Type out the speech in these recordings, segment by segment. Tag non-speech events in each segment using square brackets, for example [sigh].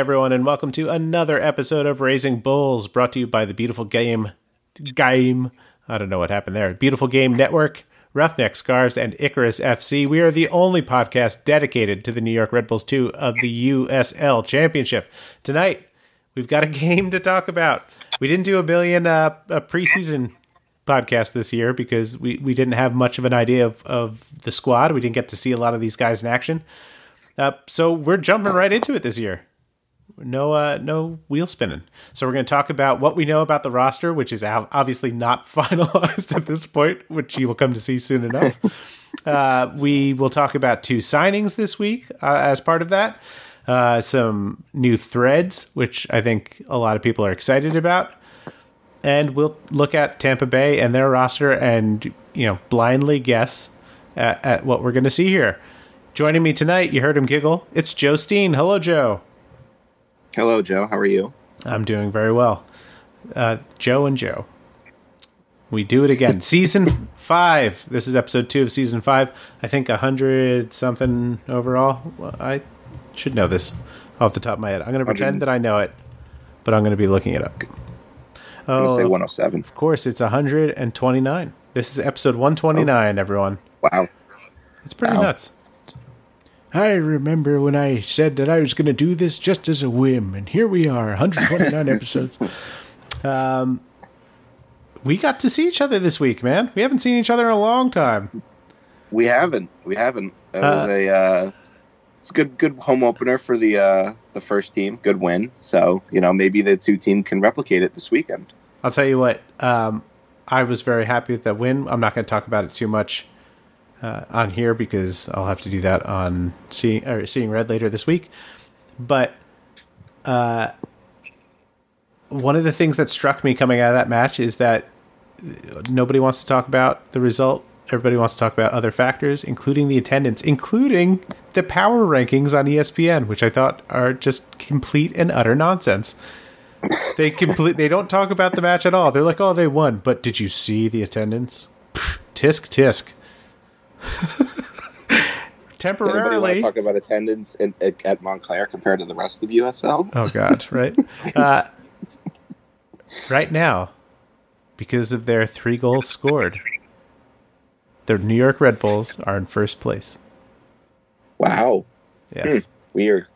everyone, and welcome to another episode of Raising Bulls, brought to you by the beautiful game, game. I don't know what happened there. Beautiful Game Network, Roughneck Scarves, and Icarus FC. We are the only podcast dedicated to the New York Red Bulls 2 of the USL Championship. Tonight, we've got a game to talk about. We didn't do a billion uh, a preseason podcast this year because we, we didn't have much of an idea of, of the squad. We didn't get to see a lot of these guys in action. Uh, so we're jumping right into it this year. No, uh, no wheel spinning. So we're going to talk about what we know about the roster, which is obviously not [laughs] finalized at this point, which you will come to see soon enough. [laughs] uh, we will talk about two signings this week uh, as part of that. Uh, some new threads, which I think a lot of people are excited about, and we'll look at Tampa Bay and their roster, and you know, blindly guess at, at what we're going to see here. Joining me tonight, you heard him giggle. It's Joe Steen. Hello, Joe. Hello, Joe. How are you? I'm doing very well. Uh, Joe and Joe. We do it again. [laughs] season five. This is episode two of season five. I think a hundred something overall. Well, I should know this off the top of my head. I'm going to pretend that I know it, but I'm going to be looking it up. I'm oh, say 107. Of course, it's 129. This is episode 129. Oh. Everyone. Wow. It's pretty wow. nuts. I remember when I said that I was going to do this just as a whim, and here we are, 129 [laughs] episodes. Um, we got to see each other this week, man. We haven't seen each other in a long time. We haven't. We haven't. It was uh, a uh, it's good good home opener for the uh, the first team. Good win. So you know maybe the two team can replicate it this weekend. I'll tell you what. Um, I was very happy with that win. I'm not going to talk about it too much uh, on here because I'll have to do that on seeing or seeing red later this week. But uh, one of the things that struck me coming out of that match is that nobody wants to talk about the result. Everybody wants to talk about other factors, including the attendance, including the power rankings on ESPN, which I thought are just complete and utter nonsense. They complete. They don't talk about the match at all. They're like, "Oh, they won," but did you see the attendance? tisk tisk. [laughs] Temporarily. talk about attendance in, at Montclair compared to the rest of USL? Oh God, right. [laughs] uh, right now, because of their three goals scored, the New York Red Bulls are in first place. Wow. Yes. Hmm. Weird.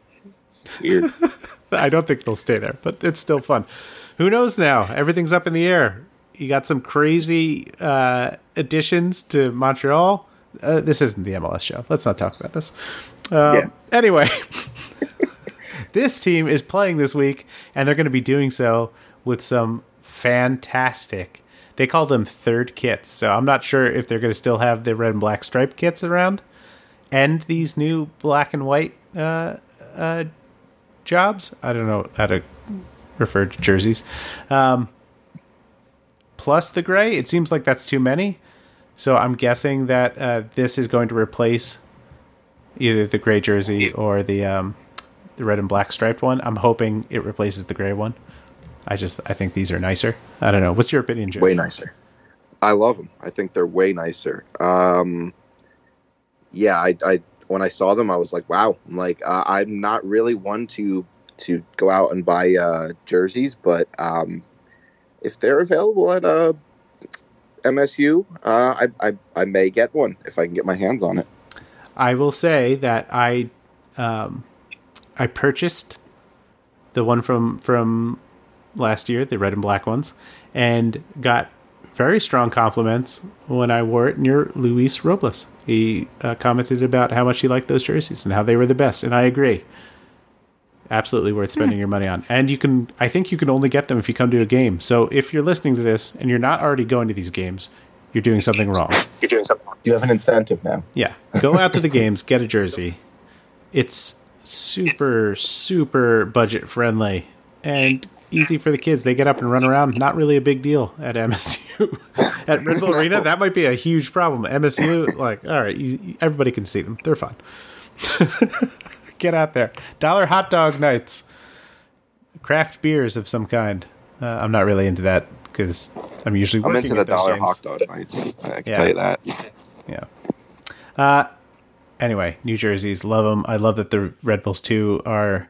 Weird. [laughs] I don't think they'll stay there, but it's still fun. Who knows now? Everything's up in the air. You got some crazy uh, additions to Montreal uh, this isn't the MLS show. Let's not talk about this. Um, yeah. Anyway, [laughs] this team is playing this week, and they're going to be doing so with some fantastic. They call them third kits, so I'm not sure if they're going to still have the red and black striped kits around, and these new black and white uh, uh, jobs. I don't know how to refer to jerseys. Um, plus the gray. It seems like that's too many. So I'm guessing that uh, this is going to replace either the gray jersey or the um, the red and black striped one. I'm hoping it replaces the gray one. I just I think these are nicer. I don't know. What's your opinion, Joe? Way nicer. I love them. I think they're way nicer. Um, yeah, I, I when I saw them, I was like, wow. I'm like, uh, I'm not really one to to go out and buy uh, jerseys, but um, if they're available at a MSU, uh, I, I I may get one if I can get my hands on it. I will say that I um, I purchased the one from from last year, the red and black ones, and got very strong compliments when I wore it near Luis Robles. He uh, commented about how much he liked those jerseys and how they were the best, and I agree absolutely worth hmm. spending your money on. And you can, I think you can only get them if you come to a game. So if you're listening to this and you're not already going to these games, you're doing something wrong. You're doing something wrong. You have an incentive now. Yeah. Go out to the games, get a jersey. It's super, super budget friendly and easy for the kids. They get up and run around. Not really a big deal at MSU. [laughs] at Red Bull Arena, that might be a huge problem. MSU, like, all right, you, everybody can see them. They're fine. [laughs] Get out there. Dollar hot dog nights. Craft beers of some kind. Uh, I'm not really into that because I'm usually I'm into the dollar hot dog nights. I can yeah. tell you that. Yeah. Uh, anyway, New Jerseys, love them. I love that the Red Bulls too are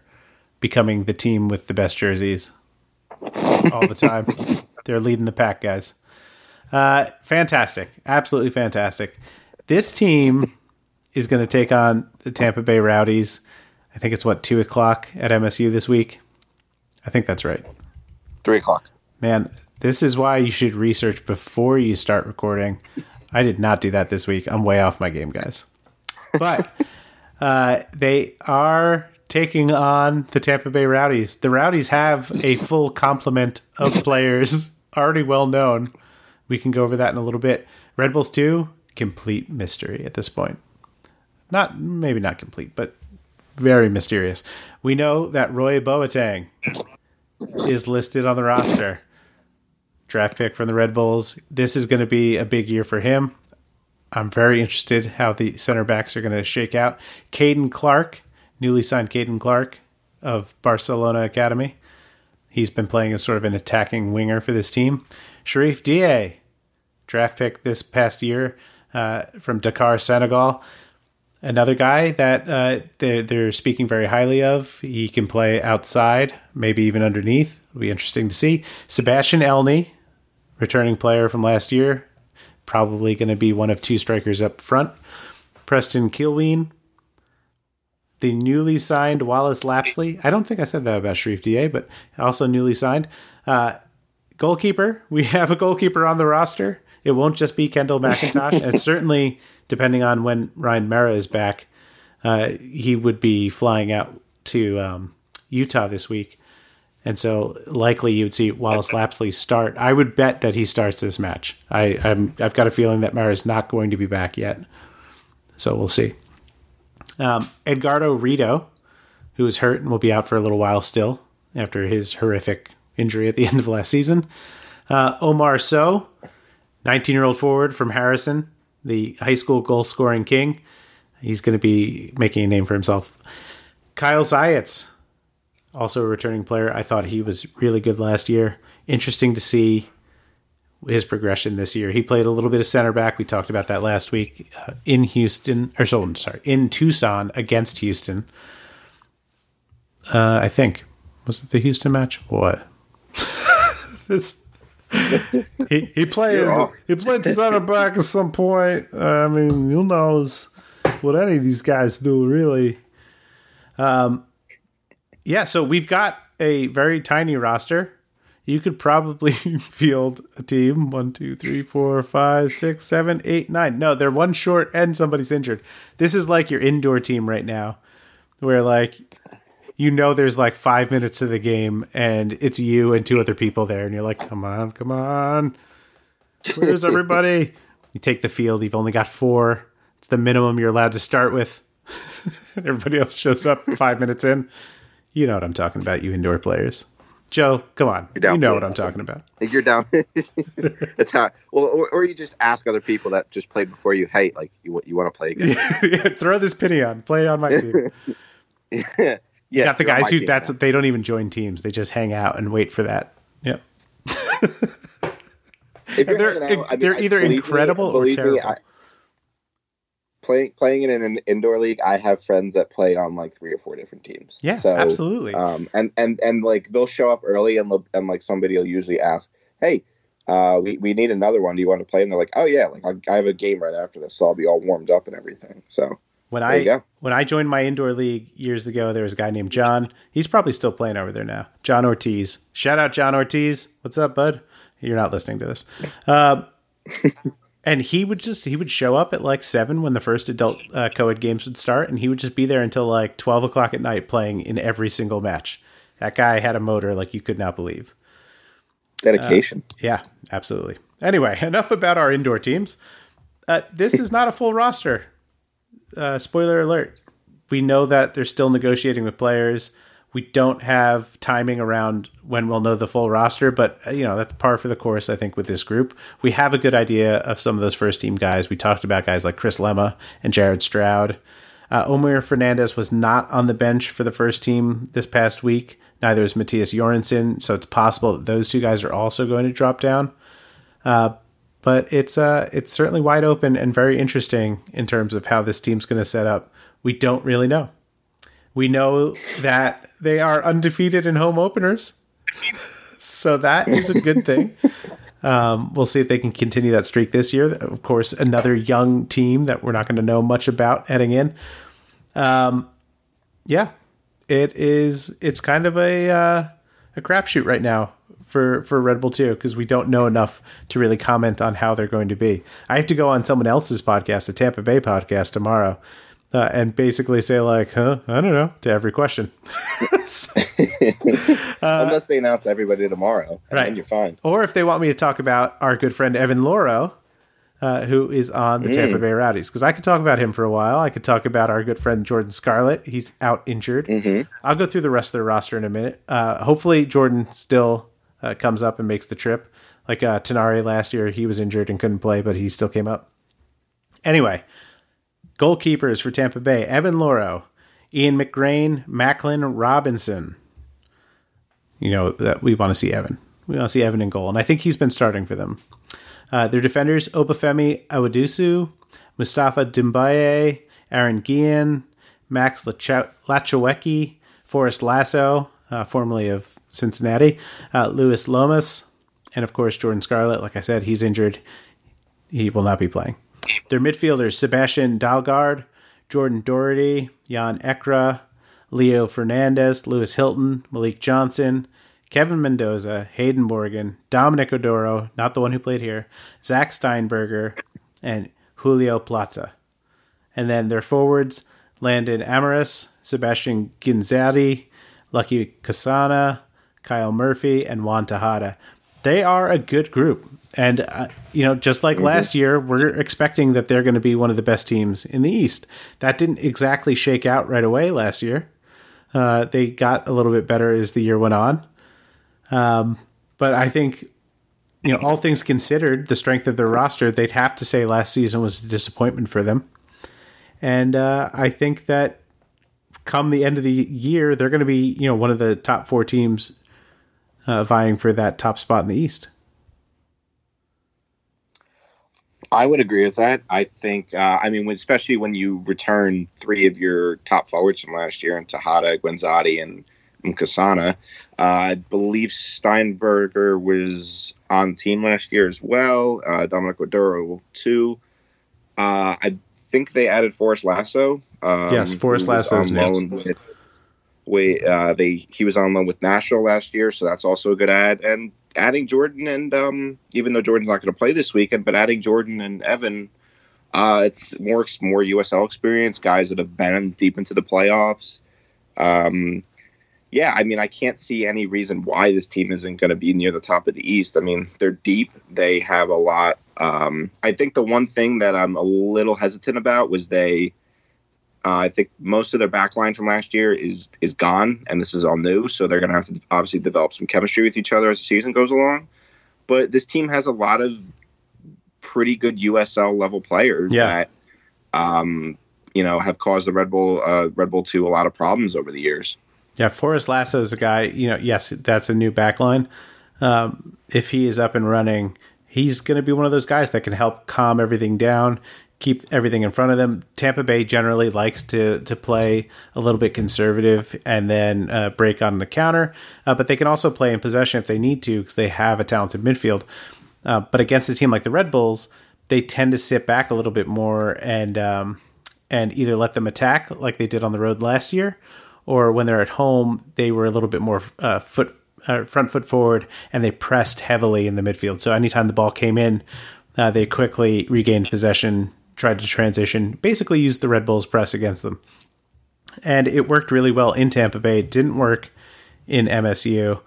becoming the team with the best jerseys all the time. [laughs] They're leading the pack, guys. Uh, fantastic. Absolutely fantastic. This team is going to take on the Tampa Bay Rowdies. I think it's what, 2 o'clock at MSU this week? I think that's right. Three o'clock. Man, this is why you should research before you start recording. I did not do that this week. I'm way off my game, guys. But [laughs] uh, they are taking on the Tampa Bay Rowdies. The Rowdies have a full complement of [laughs] players already well known. We can go over that in a little bit. Red Bulls 2, complete mystery at this point. Not maybe not complete, but very mysterious. We know that Roy Boateng is listed on the roster. Draft pick from the Red Bulls. This is going to be a big year for him. I'm very interested how the center backs are going to shake out. Caden Clark, newly signed Caden Clark of Barcelona Academy. He's been playing as sort of an attacking winger for this team. Sharif Dia, draft pick this past year uh, from Dakar, Senegal. Another guy that uh, they're, they're speaking very highly of. He can play outside, maybe even underneath. It'll be interesting to see. Sebastian Elney, returning player from last year, probably going to be one of two strikers up front. Preston Kilwien, the newly signed Wallis Lapsley. I don't think I said that about Sharif Dia, but also newly signed. Uh, goalkeeper. We [laughs] have a goalkeeper on the roster. It won't just be Kendall [laughs] McIntosh. and certainly, depending on when Ryan Meara is back, uh, he would be flying out to um, Utah this week. And so likely you would see Wallis Lapsley start. I would bet that he starts this match. I, I'm, I've got a feeling that Meara is not going to be back yet. So we'll see. Um, Edgardo Rito, who is hurt and will be out for a little while still after his horrific injury at the end of last season. Uh, Omar Sowe, 19 year old forward from Harrison, the high school goal scoring king. He's going to be making a name for himself. Kyle Zajec, also a returning player. I thought he was really good last year. Interesting to see his progression this year. He played a little bit of center back. We talked about that last week uh, in Houston, or so, sorry, in Tucson against Houston. Uh, I think was it the Houston match? What? [laughs] this [laughs] he he played he played center back at some point. I mean, who knows what any of these guys do really? Um, yeah. So we've got a very tiny roster. You could probably [laughs] field a team one, two, three, four, five, six, seven, eight, nine. No, they're one short and somebody's injured. This is like your indoor team right now, where like you know there's like five minutes of the game and it's you and two other people there, and you're like, come on, come on. Where's [laughs] everybody? you take the field, you've only got four. It's the minimum you're allowed to start with. [laughs] Everybody else shows up five minutes in. You know what I'm talking about, you indoor players. Joe, come on. You know what I'm talking about. You're down. [laughs] That's how. Well, or, or, you just ask other people that just played before you. Hey, like you you want to play again? yeah, throw this penny on. Play on my team. yeah, you got the guys who that's now. they don't even join teams. They just hang out and wait for that. Yep. [laughs] they're out, I mean, they're either incredible me, or terrible. Me, I, playing playing in an indoor league, I have friends that play on like three or four different teams. Yeah, so, absolutely. Um, and and and like they'll show up early, and and like somebody will usually ask, "Hey, uh, we we need another one. Do you want to play?" And they're like, "Oh yeah, like I, I have a game right after this, so I'll be all warmed up and everything." So when I when I joined my indoor league years ago, there was a guy named John. He's probably still playing over there now. John Ortiz. Shout out John Ortiz. What's up, bud? You're not listening to this. Uh, [laughs] and he would just he would show up at like seven when the first adult uh, co-ed games would start and he would just be there until like 12 o'clock at night playing in every single match that guy had a motor like you could not believe dedication uh, yeah absolutely anyway [laughs] enough about our indoor teams uh, this is not a full roster uh, spoiler alert we know that they're still negotiating with players we don't have timing around when we'll know the full roster, but uh, you know that's par for the course. I think with this group, we have a good idea of some of those first team guys. We talked about guys like Chris Lema and Jared Stroud. Uh, Omir Fernandez was not on the bench for the first team this past week. Neither is Matthias Jørgensen, so it's possible that those two guys are also going to drop down. Uh, but it's uh, it's certainly wide open and very interesting in terms of how this team's going to set up. We don't really know. We know that they are undefeated in home openers. So that is a good thing. [laughs] Um, we'll see if they can continue that streak this year. Of course, another young team that we're not going to know much about heading in. Um, yeah, it is. It's kind of a uh, a crapshoot right now for for Red Bull too because we don't know enough to really comment on how they're going to be. I have to go on someone else's podcast, a Tampa Bay podcast tomorrow, uh, and basically say like, "Huh, I don't know," to every question. [laughs] [laughs] Unless they announce everybody tomorrow, and Right. then you're fine. or if they want me to talk about our good friend Evan Louro, uh, who is on the Tampa Bay Rowdies, because I could talk about him for a while. I could talk about our good friend Jordan Scarlett. He's out injured. I'll go through the rest of their roster in a minute. Uh, hopefully, Jordan still uh, comes up and makes the trip. Like uh, last year, he was injured and couldn't play, but he still came up. Anyway, goalkeepers for Tampa Bay: Evan Louro, Ian McGrain, Macklin Robinson. You know that we want to see Evan. We want to see Evan in goal, and I think he's been starting for them. Uh, their defenders: Obafemi Awodesu, Mustafa Dimbaye, Aaron Guillen, Max Lacho- Lachowecki, Forrest Lasso, uh, formerly of Cincinnati, uh, Luis Lomas, and of course Jordan Scarlett. Like I said, he's injured; he will not be playing. Their midfielders: Sebastian Dalgaard, Jordan Doherty, Yann Ekra, Leo Fernandes, Lewis Hilton, Malik Johnson, Kevin Mendoza, Hayden Morgan, Dominic Oduro, not the one who played here, Zach Steinberger, and Julio Plata. And then their forwards, Landon Amaris, Sebastian Guenzatti, Lucky Mkosana, Kyle Murphy, and Juan Tejada. They are a good group. And, uh, you know, just like last year, we're expecting that they're going to be one of the best teams in the East. That didn't exactly shake out right away last year. Uh, they got a little bit better as the year went on. Um, but I think, you know, all things considered, the strength of their roster, they'd have to say last season was a disappointment for them. And uh, I think that come the end of the year, they're going to be, you know, one of the top four teams uh, vying for that top spot in the East. I would agree with that. I think, uh, I mean, especially when you return three of your top forwards from last year in Tejada, Guenzatti, and, Mkosana. Uh, I believe Steinberger was on the team last year as well. Uh, Dominic Oduro, too. Uh, I think they added Forrest Lasso. Um, Yes, Forrest Lasso. on with, with, uh, they he was on loan with Nashville last year, so that's also a good add. And adding Jordan and um, even though Jordan's not going to play this weekend, but adding Jordan and Evan, uh, it's more more USL experience, guys that have been deep into the playoffs. Um, yeah, I mean, I can't see any reason why this team isn't going to be near the top of the East. I mean, they're deep. They have a lot. Um, I think the one thing that I'm a little hesitant about was they. Uh, I think most of their backline from last year is is gone, and this is all new. So they're going to have to obviously develop some chemistry with each other as the season goes along. But this team has a lot of pretty good USL level players Yeah. that, um, you know, have caused the Red Bull uh, Red Bull two a lot of problems over the years. Yeah, Forrest Lasso is a guy, you know, yes, that's a new backline. Um, if he is up and running, he's going to be one of those guys that can help calm everything down, keep everything in front of them. Tampa Bay generally likes to to play a little bit conservative and then uh, break on the counter, uh, but they can also play in possession if they need to because they have a talented midfield. Uh, but against a team like the Red Bulls, they tend to sit back a little bit more and um, and either let them attack like they did on the road last year, or when they're at home, they were a little bit more uh, foot uh, front foot forward and they pressed heavily in the midfield. So anytime the ball came in, uh, they quickly regained possession, tried to transition, basically used the Red Bulls press against them, and it worked really well in Tampa Bay. It didn't work in MSU.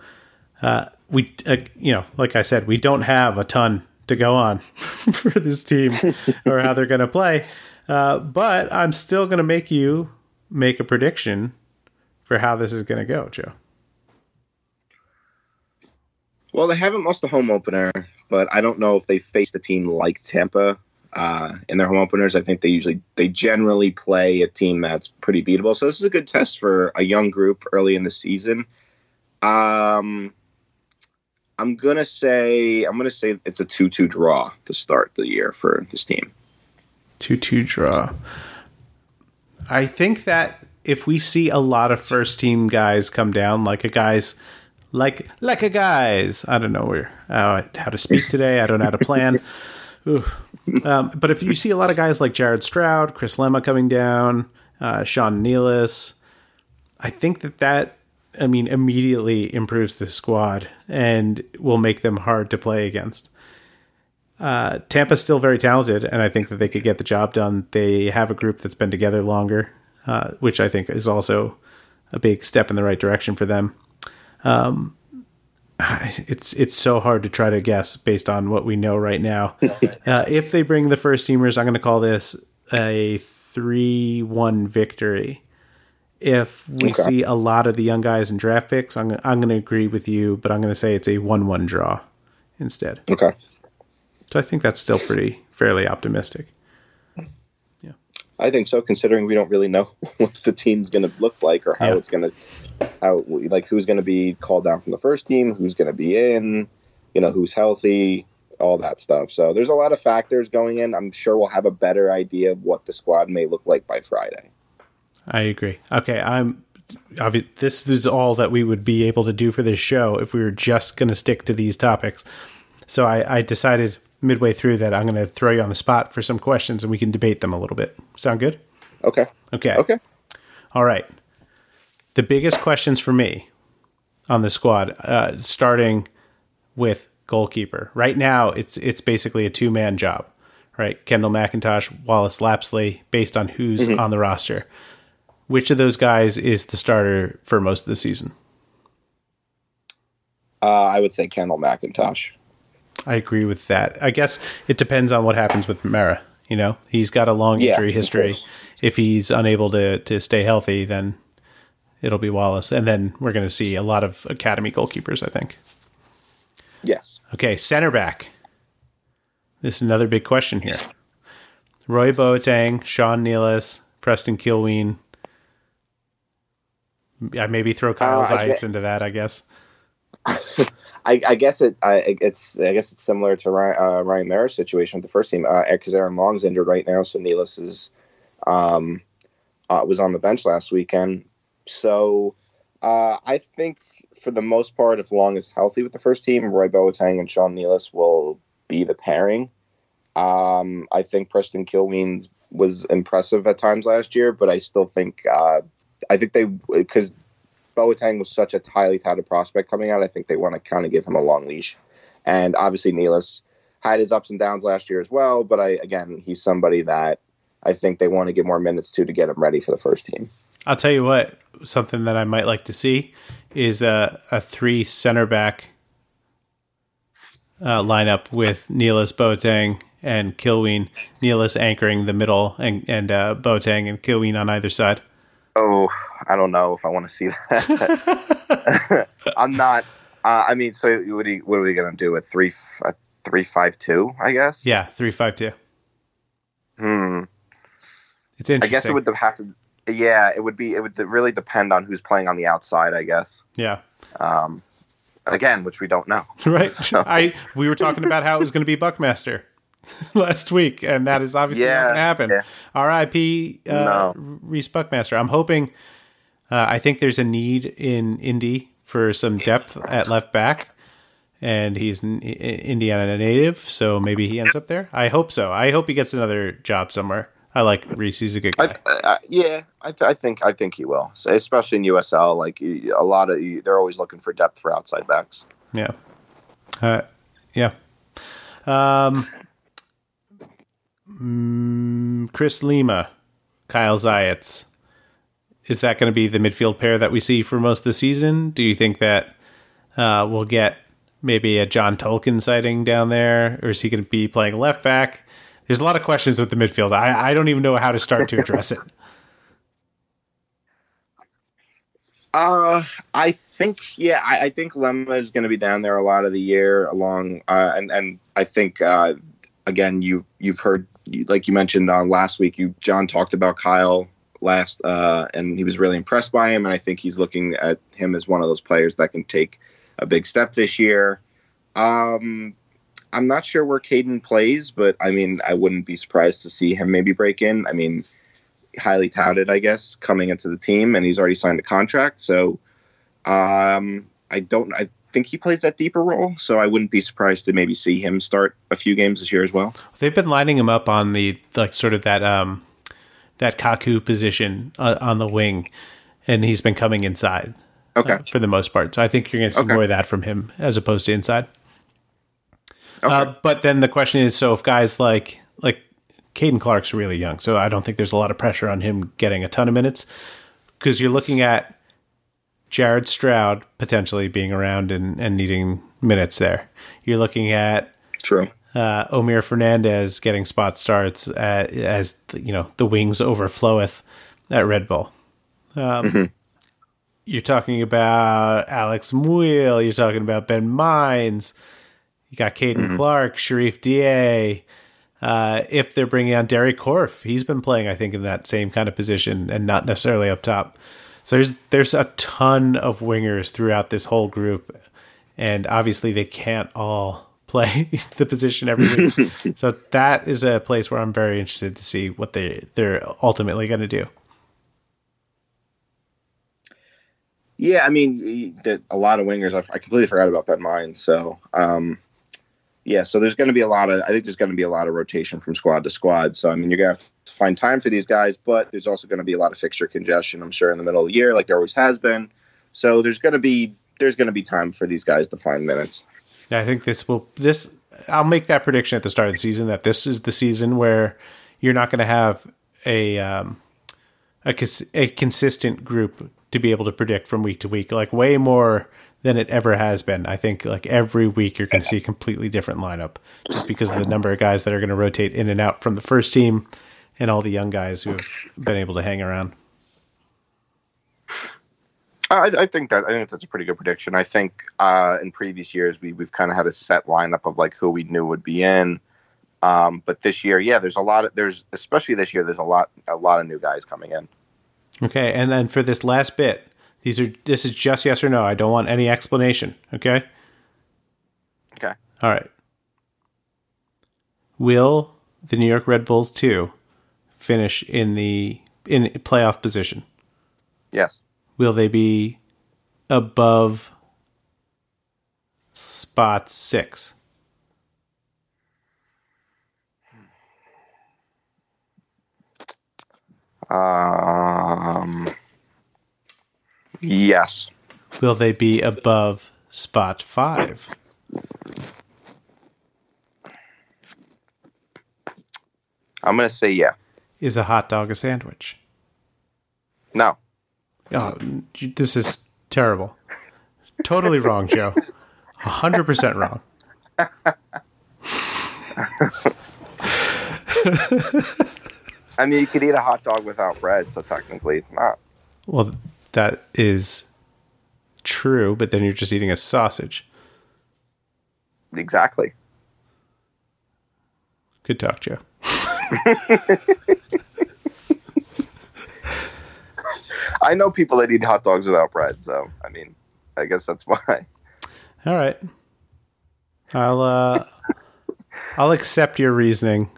Uh, we, uh, you know, like I said, we don't have a ton to go on [laughs] for this team [laughs] or how they're going to play. Uh, but I'm still going to make you make a prediction for how this is going to go, Joe. Well, they haven't lost a home opener, but I don't know if they faced a team like Tampa uh, in their home openers. I think they usually they generally play a team that's pretty beatable. So this is a good test for a young group early in the season. Um, I'm gonna say I'm gonna say it's a two-two draw to start the year for this team. 2 2 draw. I think that if we see a lot of first team guys come down, like a guys, like like a guys, I don't know where uh, how to speak today. I don't know how to plan. [laughs] Um, but if you see a lot of guys like Jared Stroud, Chris Lema coming down, uh, Sean Nealis, I think that that I mean immediately improves the squad and will make them hard to play against. Uh, Tampa's still very talented, and I think that they could get the job done. They have a group that's been together longer, uh, which I think is also a big step in the right direction for them. Um, [sighs] it's it's so hard to try to guess based on what we know right now. [laughs] Uh, if they bring the first teamers, I'm going to call this a three-one victory. If we okay. see a lot of the young guys in draft picks, I'm I'm going to agree with you, but I'm going to say it's a one-one draw instead. Okay. So I think that's still pretty fairly optimistic. Yeah. I think so, considering we don't really know [laughs] what the team's going to look like or how yeah. it's going to, how like who's going to be called down from the first team, who's going to be in, you know, who's healthy, all that stuff. So there's a lot of factors going in. I'm sure we'll have a better idea of what the squad may look like by Friday. I agree. Okay, I'm. This is all that we would be able to do for this show if we were just going to stick to these topics. So I, I decided midway through that I'm going to throw you on the spot for some questions and we can debate them a little bit. Sound good? Okay. Okay. Okay. All right. The biggest questions for me on the squad, uh, starting with goalkeeper. Right now, it's it's basically a two man job, right? Kendall McIntosh, Wallis Lapsley, based on who's mm-hmm. on the roster. Which of those guys is the starter for most of the season? Uh, I would say Kendall McIntosh. I agree with that. I guess it depends on what happens with Meara. You know, he's got a long yeah, injury history. If he's unable to to stay healthy, then it'll be Wallis, and then we're going to see a lot of academy goalkeepers. I think. Yes. Okay, center back. This is another big question here. Roy Boateng, Sean Nealis, Preston Kilwien. I maybe throw Kyle uh, Zajec into that. I guess. [laughs] I, I, guess it. I, it's. I guess it's similar to Ryan, uh, Ryan Meara's situation with the first team because uh, Aaron Long's injured right now, so Nealis is um, uh, was on the bench last weekend. So uh, I think for the most part, if Long is healthy with the first team, Roy Boateng and Sean Nealis will be the pairing. Um, I think Preston Kilwien was impressive at times last year, but I still think uh, I think they because Boateng was such a highly touted prospect coming out. I think they want to kind of give him a long leash. And obviously, Nealis had his ups and downs last year as well. But I, again, he's somebody that I think they want to give more minutes to to get him ready for the first team. I'll tell you what, something that I might like to see is a, a three center back uh, lineup with Nealis, Boateng, and Kilwien. Nealis anchoring the middle and, and uh, Boateng and Kilwien on either side. Oh, I don't know if I want to see that. [laughs] I'm not. Uh, I mean, so what are, you, what are we going to do? A three, a three five two? I guess. Yeah, three five two. Hmm. It's interesting. I guess it would have to. Yeah, it would be. It would really depend on who's playing on the outside. I guess. Yeah. Um. Again, which we don't know. [laughs] Right. [laughs] So. I we were talking about how it was going to be Buckmaster. [laughs] last week, and that is obviously yeah, not going to happen. Yeah. R.I.P. Uh, no. Reese Buckmaster. I'm hoping. Uh, I think there's a need in Indy for some depth at left back, and he's an Indiana native, so maybe he ends up there. I hope so. I hope he gets another job somewhere. I like Reese; he's a good guy. I, I, yeah, I, th- I, think I think he will, so, especially in USL. Like a lot of they're always looking for depth for outside backs. Yeah, uh, yeah. Um, Mm, Chris Lema, Kyle Zajec. Is that going to be the midfield pair that we see for most of the season? Do you think that uh, we'll get maybe a John Tolkin sighting down there, or is he going to be playing left back? There's a lot of questions with the midfield. I, I don't even know how to start to address it. [laughs] Uh, I think yeah, I, I think Lema is going to be down there a lot of the year, along uh, and and I think uh, again you you've heard like you mentioned on uh, last week, you John talked about Kyle last, uh, and he was really impressed by him. And I think he's looking at him as one of those players that can take a big step this year. Um, I'm not sure where Caden plays, but I mean, I wouldn't be surprised to see him maybe break in. I mean, highly touted, I guess, coming into the team, and he's already signed a contract. So um, I don't. I think he plays that deeper role, so I wouldn't be surprised to maybe see him start a few games this year as well. They've been lining him up on the like sort of that um that Kaku position uh, on the wing, and he's been coming inside. Okay. Uh, for the most part, so I think you're going to see Okay. more of that from him as opposed to inside. Okay. Uh, but then the question is, so if guys like like Caden Clark's really young, so I don't think there's a lot of pressure on him getting a ton of minutes because you're looking at Jared Stroud potentially being around and, and needing minutes there. You're looking at True. uh, Omir Fernandez getting spot starts at, as you know the wings overfloweth at Red Bull. Um, You're talking about Alex Muyl. You're talking about Ben Mines. You got Caden Clark, Sharif Da. Uh, if they're bringing on Derek Korf, he's been playing, I think, in that same kind of position and not necessarily up top. So there's there's a ton of wingers throughout this whole group, and obviously they can't all [laughs] play the position every week. [laughs] so that is a place where I'm very interested to see what they they're ultimately going to do. Yeah, I mean, a lot of wingers. I, I completely forgot about Ben Mine. So, um, yeah, so there's going to be a lot of. I think there's going to be a lot of rotation from squad to squad. So, I mean, you're going to have to find time for these guys, but there's also going to be a lot of fixture congestion. I'm sure in the middle of the year, like there always has been. So, there's going to be there's going to be time for these guys to find minutes. Yeah, I think this will this I'll make that prediction at the start of the season that this is the season where you're not going to have a um, a, a consistent group to be able to predict from week to week like way more than it ever has been. I think like every week you're going to see a completely different lineup just because of the number of guys that are going to rotate in and out from the first team and all the young guys who have been able to hang around. I, I think that I think that's a pretty good prediction. I think uh, in previous years we we've kind of had a set lineup of like who we knew would be in, um, but this year, yeah, there's a lot of there's especially this year there's a lot a lot of new guys coming in. Okay, and then for this last bit, these are this is just yes or no. I don't want any explanation. Okay. Okay. All right. Will the New York Red Bulls two finish in the in playoff position? Yes. Will they be above spot six? Um. Yes. Will they be above spot five? I'm gonna say yeah. Is a hot dog a sandwich? No. Oh, this is terrible. Totally wrong, Joe. A hundred percent wrong. I mean, you could eat a hot dog without bread, so technically it's not. Well, that is true, but then you're just eating a sausage. Exactly. Good talk, Joe. [laughs] I know people that eat hot dogs without bread, so I mean, I guess that's why. All right. I'll uh [laughs] I'll accept your reasoning.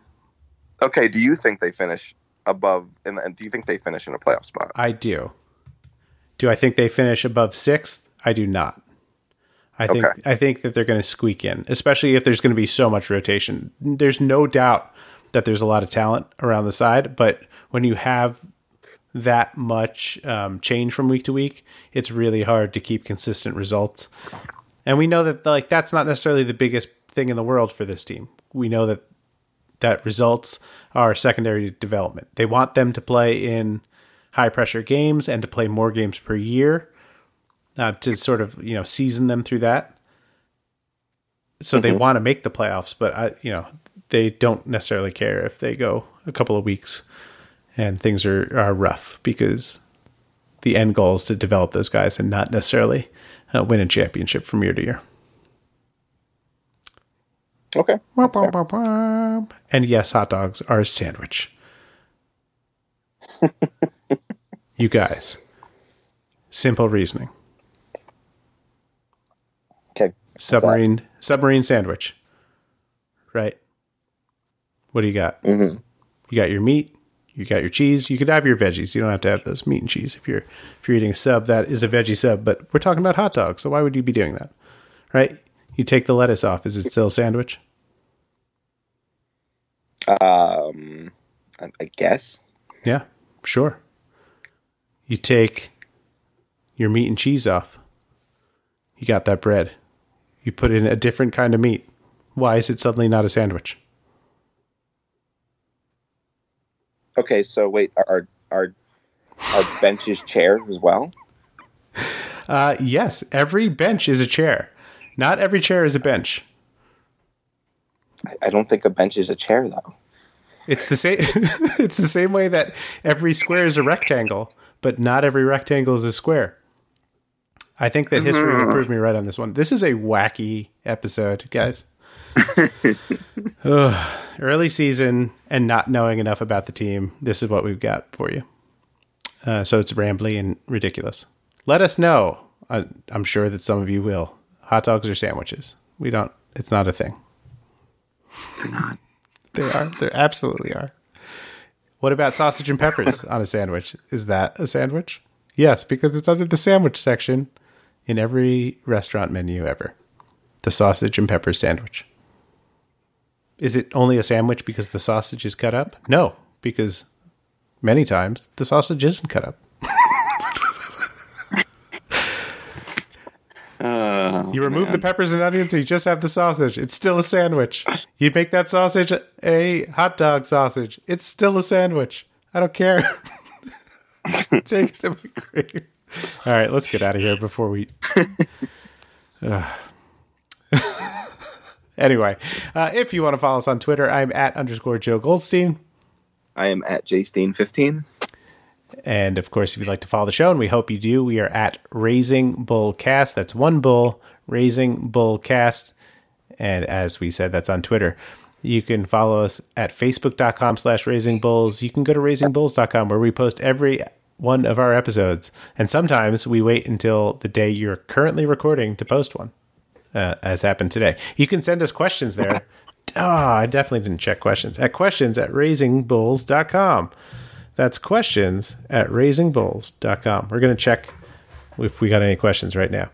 Okay, do you think they finish above? and do you think they finish in a playoff spot? I do. Do I think they finish above sixth? I do not. I think Okay. I think that they're going to squeak in, especially if there's going to be so much rotation. There's no doubt that there's a lot of talent around the side, but when you have that much um, change from week to week, it's really hard to keep consistent results. And we know that like that's not necessarily the biggest thing in the world for this team. We know that that results are secondary development. They want them to play in high pressure games and to play more games per year uh, to sort of you know season them through that. So they want to make the playoffs, but I, you know they don't necessarily care if they go a couple of weeks and things are, are rough because the end goal is to develop those guys and not necessarily uh, win a championship from year to year. Okay. And yes, hot dogs are a sandwich. [laughs] you guys, simple reasoning. Okay. Submarine submarine sandwich. Right. What do you got? Mm-hmm. You got your meat, You got your cheese. You could have your veggies. You don't have to have those meat and cheese if you're if you're eating a sub that is a veggie sub. But we're talking about hot dogs, so why would you be doing that, right? You take the lettuce off. Is it still a sandwich? Um, I, I guess. Yeah, sure. You take your meat and cheese off. You got that bread. You put in a different kind of meat. Why is it suddenly not a sandwich? Okay, so wait, are are are benches chairs as well? Uh, yes, every bench is a chair. Not every chair is a bench. I, I don't think a bench is a chair though. It's the same. [laughs] it's the same way that every square is a rectangle, but not every rectangle is a square. I think that history will prove me right on this one. This is a wacky episode, guys. [laughs] Ugh, early season and not knowing enough about the team. This is what we've got for you. Uh, so it's rambly and ridiculous. Let us know. I, I'm sure that some of you will. Hot dogs or sandwiches? We don't. It's not a thing. They're not. They are. They absolutely are. What about sausage and peppers [laughs] on a sandwich? Is that a sandwich? Yes, because it's under the sandwich section in every restaurant menu ever. The sausage and peppers sandwich. Is it only a sandwich because the sausage is cut up? No, because many times the sausage isn't cut up. [laughs] Uh, You remove the peppers and onions, and you just have the sausage. It's still a sandwich. You make that sausage a hot dog sausage. It's still a sandwich. I don't care. [laughs] Take it to my grave. All right, let's get out of here before we. Ugh. [laughs] anyway, uh, if you want to follow us on Twitter, I'm at underscore Joe Goldstein. I am at jsteen15. And of course, if you'd like to follow the show, and we hope you do, we are at Raising Bull Cast. That's one bull, Raising Bull Cast. And as we said, that's on Twitter. You can follow us at facebook.com slash raising bulls. You can go to raisingbulls.com where we post every one of our episodes. And sometimes we wait until the day you're currently recording to post one, uh, as happened today. You can send us questions there. Oh, [laughs] I definitely didn't check questions. At questions at raisingbulls.com. That's questions at raisingbulls.com. We're going to check if we got any questions right now.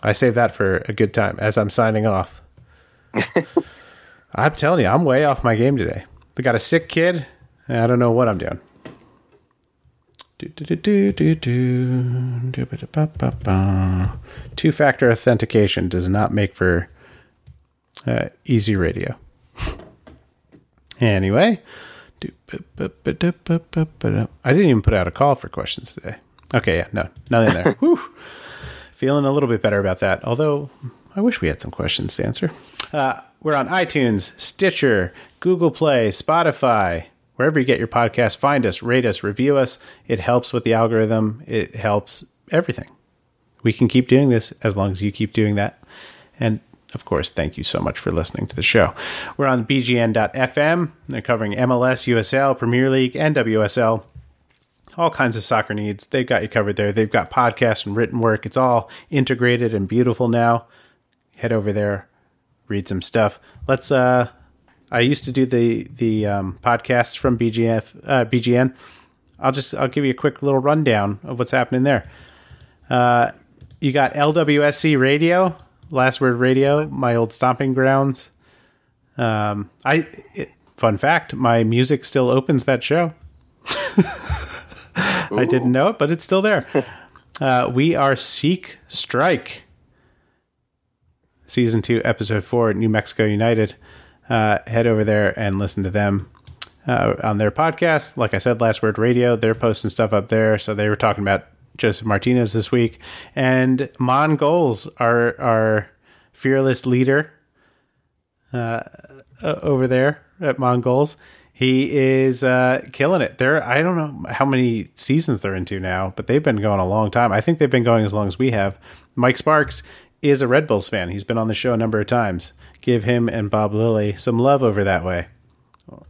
I save that for a good time as I'm signing off. [laughs] I'm telling you, I'm way off my game today. We got a sick kid. and I don't know what I'm doing. Two factor authentication does not make for uh, easy radio. [laughs] Anyway, I didn't even put out a call for questions today. Okay, yeah, no, nothing there. [laughs] Whew. Feeling a little bit better about that. Although I wish we had some questions to answer. Uh, we're on iTunes, Stitcher, Google Play, Spotify, wherever you get your podcast. Find us, rate us, review us. It helps with the algorithm. It helps everything. We can keep doing this as long as you keep doing that. And of course, thank you so much for listening to the show. We're on bgn.fm. They're covering MLS, USL, Premier League, and WSL. All kinds of soccer needs. They've got you covered there. They've got podcasts and written work. It's all integrated and beautiful now. Head over there, read some stuff. Let's. uh I used to do the the um, podcasts from BGF uh, BGN. I'll just I'll give you a quick little rundown of what's happening there. Uh, you got LWSC Radio, Last Word Radio, my old stomping grounds. Um, I it, fun fact, my music still opens that show. [laughs] I didn't know it, but it's still there. Uh, we are Seek Strike, season two, episode four, New Mexico United. Uh, head over there and listen to them uh, on their podcast. Like I said, Last Word Radio, they're posting stuff up there. So they were talking about Joseph Martinez this week, and Mon Goals, our fearless leader uh, over there at Mongols. He is uh, killing it. They're I don't know how many seasons they're into now, but they've been going a long time. I think they've been going as long as we have. Mike Sparks is a Red Bulls fan. He's been on the show a number of times. Give him and Bob Lilly some love over that way,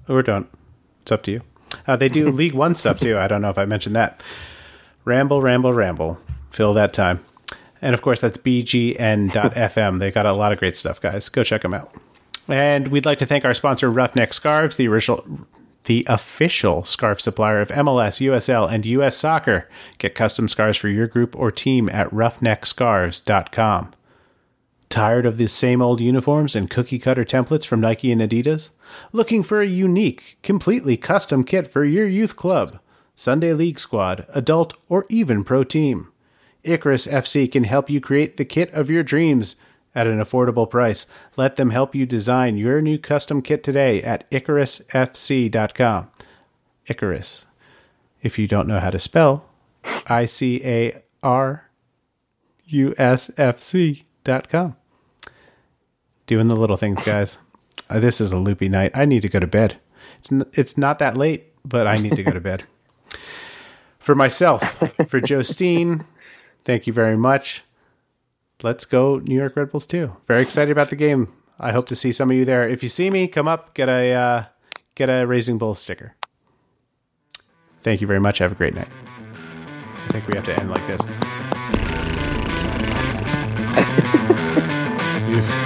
or don't. It's up to you. Uh, they do [laughs] League One stuff too. I don't know if I mentioned that. Ramble, ramble, ramble. Fill that time. And of course, that's bgn.fm. They got a lot of great stuff, guys. Go check them out. And we'd like to thank our sponsor, Ruffneck Scarves, the original the official scarf supplier of MLS, USL, and US Soccer. Get custom scarves for your group or team at ruffneckscarves.com. Tired of the same old uniforms and cookie cutter templates from Nike and Adidas? Looking for a unique, completely custom kit for your youth club, Sunday League squad, adult, or even pro team? Icarus FC can help you create the kit of your dreams at an affordable price. Let them help you design your new custom kit today at IcarusFC.com. Icarus. If you don't know how to spell, I C A R U S F C.com. Doing the little things, guys. Uh, this is a loopy night. I need to go to bed. It's, n- it's not that late, but I need to go to [laughs] bed for myself, for Joe Steen, thank you very much. Let's go New York Red Bulls too. Very excited about the game. I hope to see some of you there. If you see me, come up, get a uh, get a Raising Bull sticker. Thank you very much. Have a great night. I think we have to end like this. [laughs]